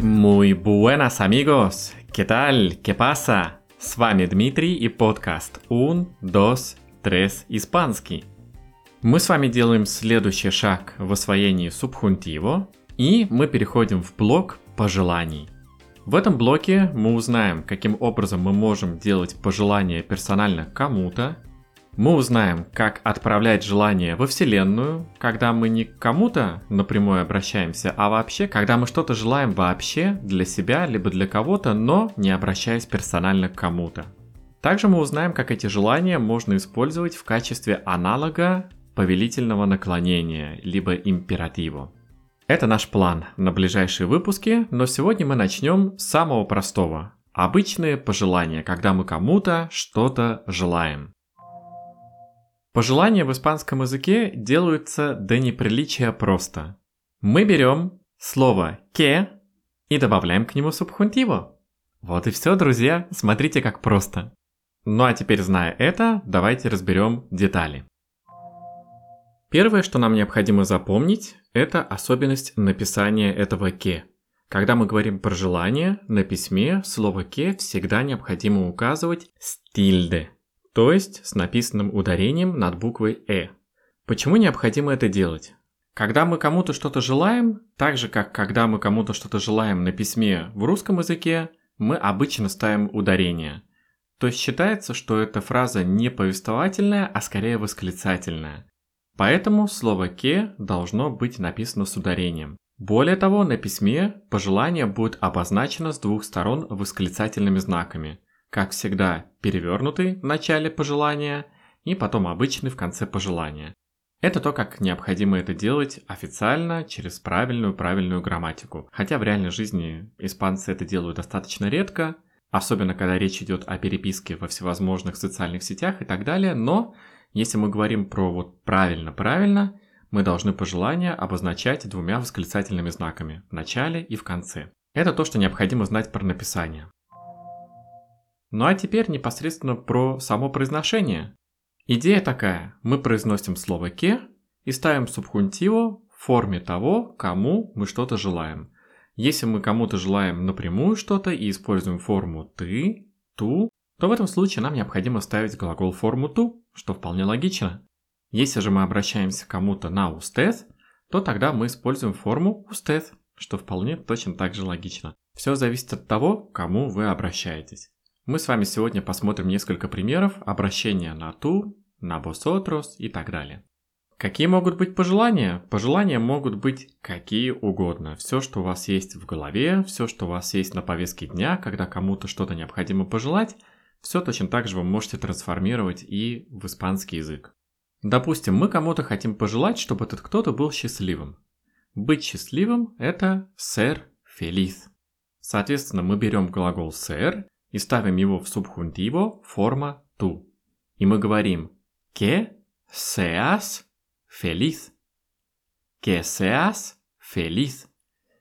Muy buenas amigos! ¿Qué tal? ¿Qué pasa? С вами Дмитрий и подкаст Un, Dos, Tres Испанский. Мы с вами делаем следующий шаг в освоении субхунтиво, и мы переходим в блок пожеланий. В этом блоке мы узнаем, каким образом мы можем делать пожелания персонально кому-то, мы узнаем, как отправлять желания во Вселенную, когда мы не к кому-то напрямую обращаемся, а вообще, когда мы что-то желаем вообще для себя, либо для кого-то, но не обращаясь персонально к кому-то. Также мы узнаем, как эти желания можно использовать в качестве аналога повелительного наклонения, либо императива. Это наш план на ближайшие выпуски, но сегодня мы начнем с самого простого. Обычные пожелания, когда мы кому-то что-то желаем. Пожелания в испанском языке делаются до неприличия просто. Мы берем слово «que» и добавляем к нему субхунтиво. Вот и все, друзья, смотрите как просто. Ну а теперь, зная это, давайте разберем детали. Первое, что нам необходимо запомнить, это особенность написания этого «ке». Когда мы говорим про желание, на письме слово «ке» всегда необходимо указывать с тильде – то есть с написанным ударением над буквой «э». Почему необходимо это делать? Когда мы кому-то что-то желаем, так же как когда мы кому-то что-то желаем на письме в русском языке, мы обычно ставим ударение. То есть считается, что эта фраза не повествовательная, а скорее восклицательная. Поэтому слово «ке» должно быть написано с ударением. Более того, на письме пожелание будет обозначено с двух сторон восклицательными знаками – как всегда, перевернутый в начале пожелания и потом обычный в конце пожелания. Это то, как необходимо это делать официально через правильную правильную грамматику. Хотя в реальной жизни испанцы это делают достаточно редко, особенно когда речь идет о переписке во всевозможных социальных сетях и так далее, но если мы говорим про вот правильно-правильно, мы должны пожелания обозначать двумя восклицательными знаками в начале и в конце. Это то, что необходимо знать про написание. Ну а теперь непосредственно про само произношение. Идея такая. Мы произносим слово «ке» и ставим субхунтиво в форме того, кому мы что-то желаем. Если мы кому-то желаем напрямую что-то и используем форму «ты», «ту», то в этом случае нам необходимо ставить глагол форму «ту», что вполне логично. Если же мы обращаемся к кому-то на «устез», то тогда мы используем форму «устез», что вполне точно так же логично. Все зависит от того, к кому вы обращаетесь. Мы с вами сегодня посмотрим несколько примеров обращения на ту, на vosotros и так далее. Какие могут быть пожелания? Пожелания могут быть какие угодно. Все, что у вас есть в голове, все, что у вас есть на повестке дня, когда кому-то что-то необходимо пожелать, все точно так же вы можете трансформировать и в испанский язык. Допустим, мы кому-то хотим пожелать, чтобы этот кто-то был счастливым. Быть счастливым – это ser feliz. Соответственно, мы берем глагол ser и ставим его в субхунтиво форма «tu». И мы говорим «que seas feliz». «Que seas feliz».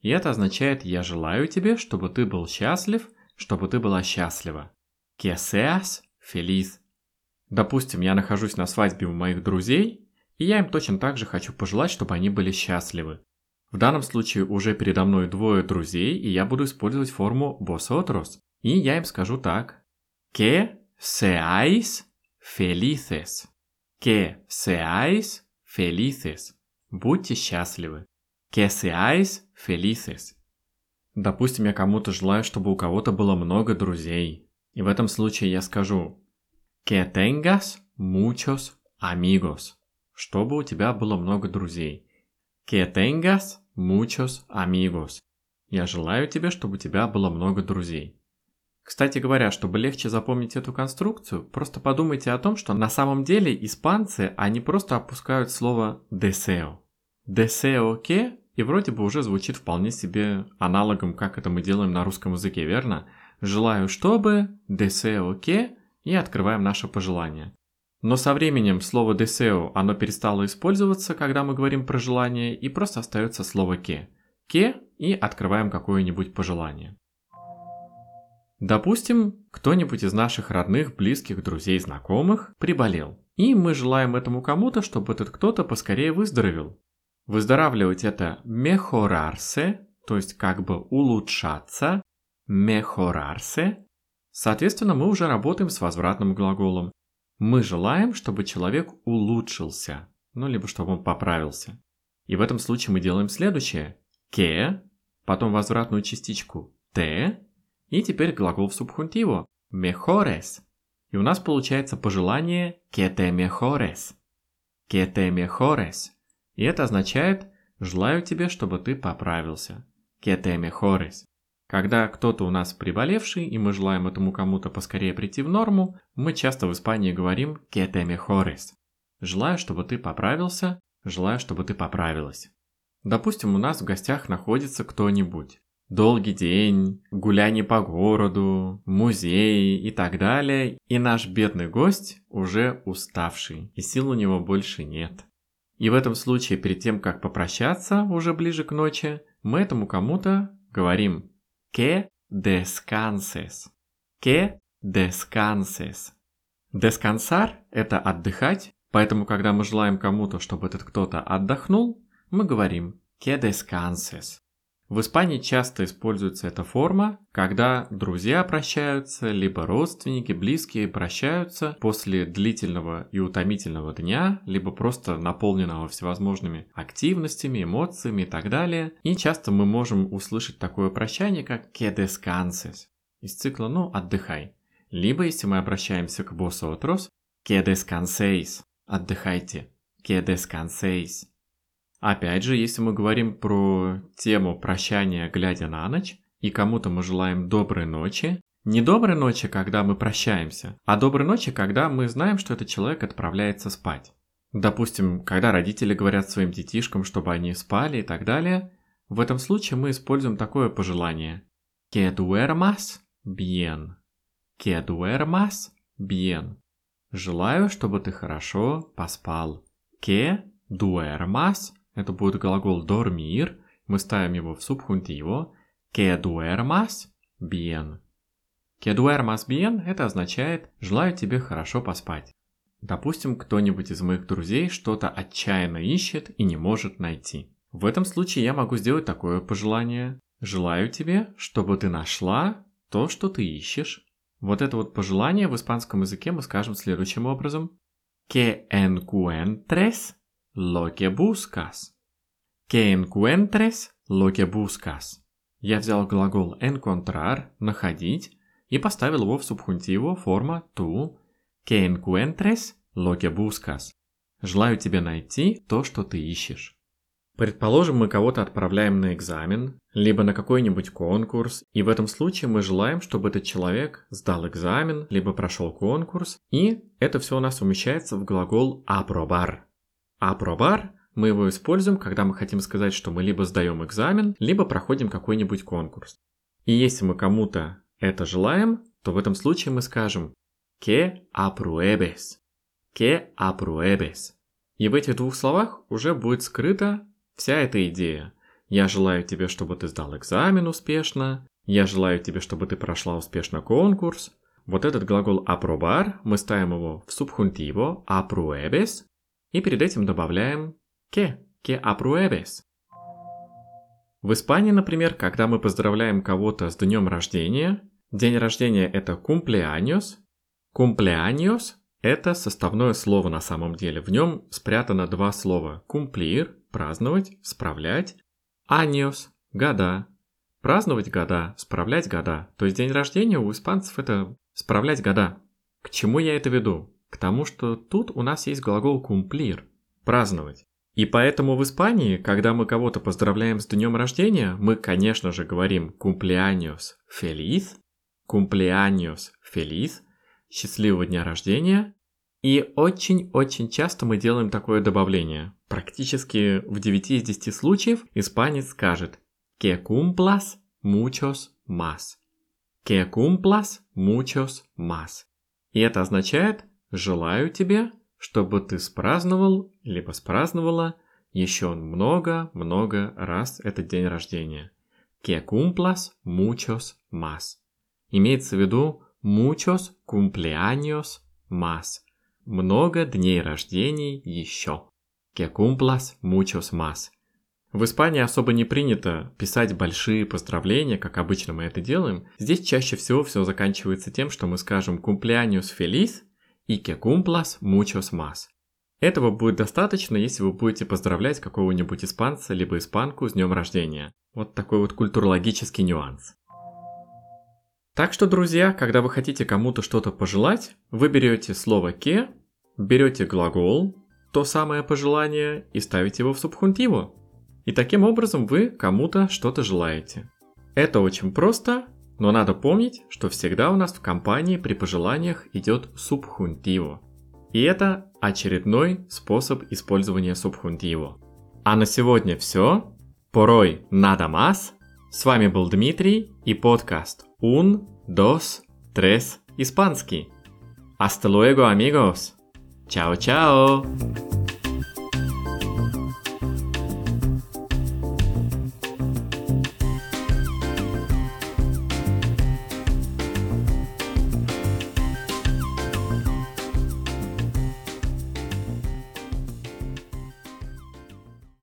И это означает «я желаю тебе, чтобы ты был счастлив, чтобы ты была счастлива». «Que seas feliz». Допустим, я нахожусь на свадьбе у моих друзей, и я им точно так же хочу пожелать, чтобы они были счастливы. В данном случае уже передо мной двое друзей, и я буду использовать форму vosotros. И я им скажу так. Que seáis felices. Que seáis felices. Будьте счастливы. Que seáis felices. Допустим, я кому-то желаю, чтобы у кого-то было много друзей. И в этом случае я скажу Que tengas muchos amigos. Чтобы у тебя было много друзей. Que tengas muchos amigos. Я желаю тебе, чтобы у тебя было много друзей. Кстати говоря, чтобы легче запомнить эту конструкцию, просто подумайте о том, что на самом деле испанцы, они просто опускают слово deseo. Deseo que и вроде бы уже звучит вполне себе аналогом, как это мы делаем на русском языке, верно? Желаю, чтобы, deseo que, и открываем наше пожелание. Но со временем слово deseo, оно перестало использоваться, когда мы говорим про желание, и просто остается слово que. Que и открываем какое-нибудь пожелание. Допустим, кто-нибудь из наших родных, близких, друзей, знакомых приболел. И мы желаем этому кому-то, чтобы этот кто-то поскорее выздоровел. Выздоравливать это мехорарсе, то есть как бы улучшаться, мехорарсе. Соответственно, мы уже работаем с возвратным глаголом. Мы желаем, чтобы человек улучшился, ну либо чтобы он поправился. И в этом случае мы делаем следующее. Ке, потом возвратную частичку те, и теперь глагол в субхунтиво mejores. И у нас получается пожелание que te mejores. Que te mejores. И это означает «желаю тебе, чтобы ты поправился». Que te mejores. Когда кто-то у нас приболевший, и мы желаем этому кому-то поскорее прийти в норму, мы часто в Испании говорим que te mejores. Желаю, чтобы ты поправился, желаю, чтобы ты поправилась. Допустим, у нас в гостях находится кто-нибудь. Долгий день, гуляние по городу, музей и так далее, и наш бедный гость уже уставший, и сил у него больше нет. И в этом случае, перед тем, как попрощаться уже ближе к ночи, мы этому кому-то говорим «que descanses». «Que descanses». Descansar – это отдыхать, поэтому, когда мы желаем кому-то, чтобы этот кто-то отдохнул, мы говорим «que descanses». В Испании часто используется эта форма, когда друзья прощаются, либо родственники, близкие прощаются после длительного и утомительного дня, либо просто наполненного всевозможными активностями, эмоциями и так далее. И часто мы можем услышать такое прощание, как «que descanses» из цикла «ну, отдыхай». Либо, если мы обращаемся к боссу отрос, «que descanseis» – «отдыхайте», «que descanseis». Опять же, если мы говорим про тему прощания, глядя на ночь, и кому-то мы желаем доброй ночи, не доброй ночи, когда мы прощаемся, а доброй ночи, когда мы знаем, что этот человек отправляется спать. Допустим, когда родители говорят своим детишкам, чтобы они спали и так далее, в этом случае мы используем такое пожелание. Que duermas bien. Que duermas bien. Желаю, чтобы ты хорошо поспал. Que duermas это будет глагол dormir. Мы ставим его в субхунтиво. Que duermas bien. Que duermas bien – это означает «желаю тебе хорошо поспать». Допустим, кто-нибудь из моих друзей что-то отчаянно ищет и не может найти. В этом случае я могу сделать такое пожелание. Желаю тебе, чтобы ты нашла то, что ты ищешь. Вот это вот пожелание в испанском языке мы скажем следующим образом. Que encuentres lo que buscas. Que encuentres lo que buscas. Я взял глагол encontrar, находить, и поставил его в субхунтиво форма tu. Que encuentres lo que buscas. Желаю тебе найти то, что ты ищешь. Предположим, мы кого-то отправляем на экзамен, либо на какой-нибудь конкурс, и в этом случае мы желаем, чтобы этот человек сдал экзамен, либо прошел конкурс, и это все у нас умещается в глагол aprobar. Aprobar мы его используем, когда мы хотим сказать, что мы либо сдаем экзамен, либо проходим какой-нибудь конкурс. И если мы кому-то это желаем, то в этом случае мы скажем «que apruebes», «que apruebes». И в этих двух словах уже будет скрыта вся эта идея. Я желаю тебе, чтобы ты сдал экзамен успешно, я желаю тебе, чтобы ты прошла успешно конкурс. Вот этот глагол aprobar, мы ставим его в субхунтиво apruebes, и перед этим добавляем que, que apruebes. В Испании, например, когда мы поздравляем кого-то с днем рождения, день рождения это cumpleaños. Cumpleaños – это составное слово на самом деле. В нем спрятано два слова – cumplir – праздновать, справлять, años – года. Праздновать года, справлять года. То есть день рождения у испанцев это справлять года. К чему я это веду? К тому, что тут у нас есть глагол cumplir – праздновать. И поэтому в Испании, когда мы кого-то поздравляем с днем рождения, мы, конечно же, говорим cumpleaños feliz, cumpleaños feliz, счастливого дня рождения. И очень-очень часто мы делаем такое добавление. Практически в 9 из 10 случаев испанец скажет que cumplas muchos más. Que cumplas muchos más. И это означает «желаю тебе чтобы ты спраздновал, либо спраздновала еще много-много раз этот день рождения. Que cumplas muchos más. Имеется в виду muchos cumpleaños más. Много дней рождений еще. Que cumplas muchos más. В Испании особо не принято писать большие поздравления, как обычно мы это делаем. Здесь чаще всего все заканчивается тем, что мы скажем cumpleaños feliz и que cumplas muchos más. Этого будет достаточно, если вы будете поздравлять какого-нибудь испанца либо испанку с днем рождения. Вот такой вот культурологический нюанс. Так что, друзья, когда вы хотите кому-то что-то пожелать, вы берете слово «ке», берете глагол, то самое пожелание, и ставите его в субхунтиву. И таким образом вы кому-то что-то желаете. Это очень просто, но надо помнить, что всегда у нас в компании при пожеланиях идет субхунтиво. И это очередной способ использования субхунтиво. А на сегодня все. Порой надо más. С вами был Дмитрий и подкаст Un, dos, tres, испанский. Hasta luego, amigos. Чао-чао.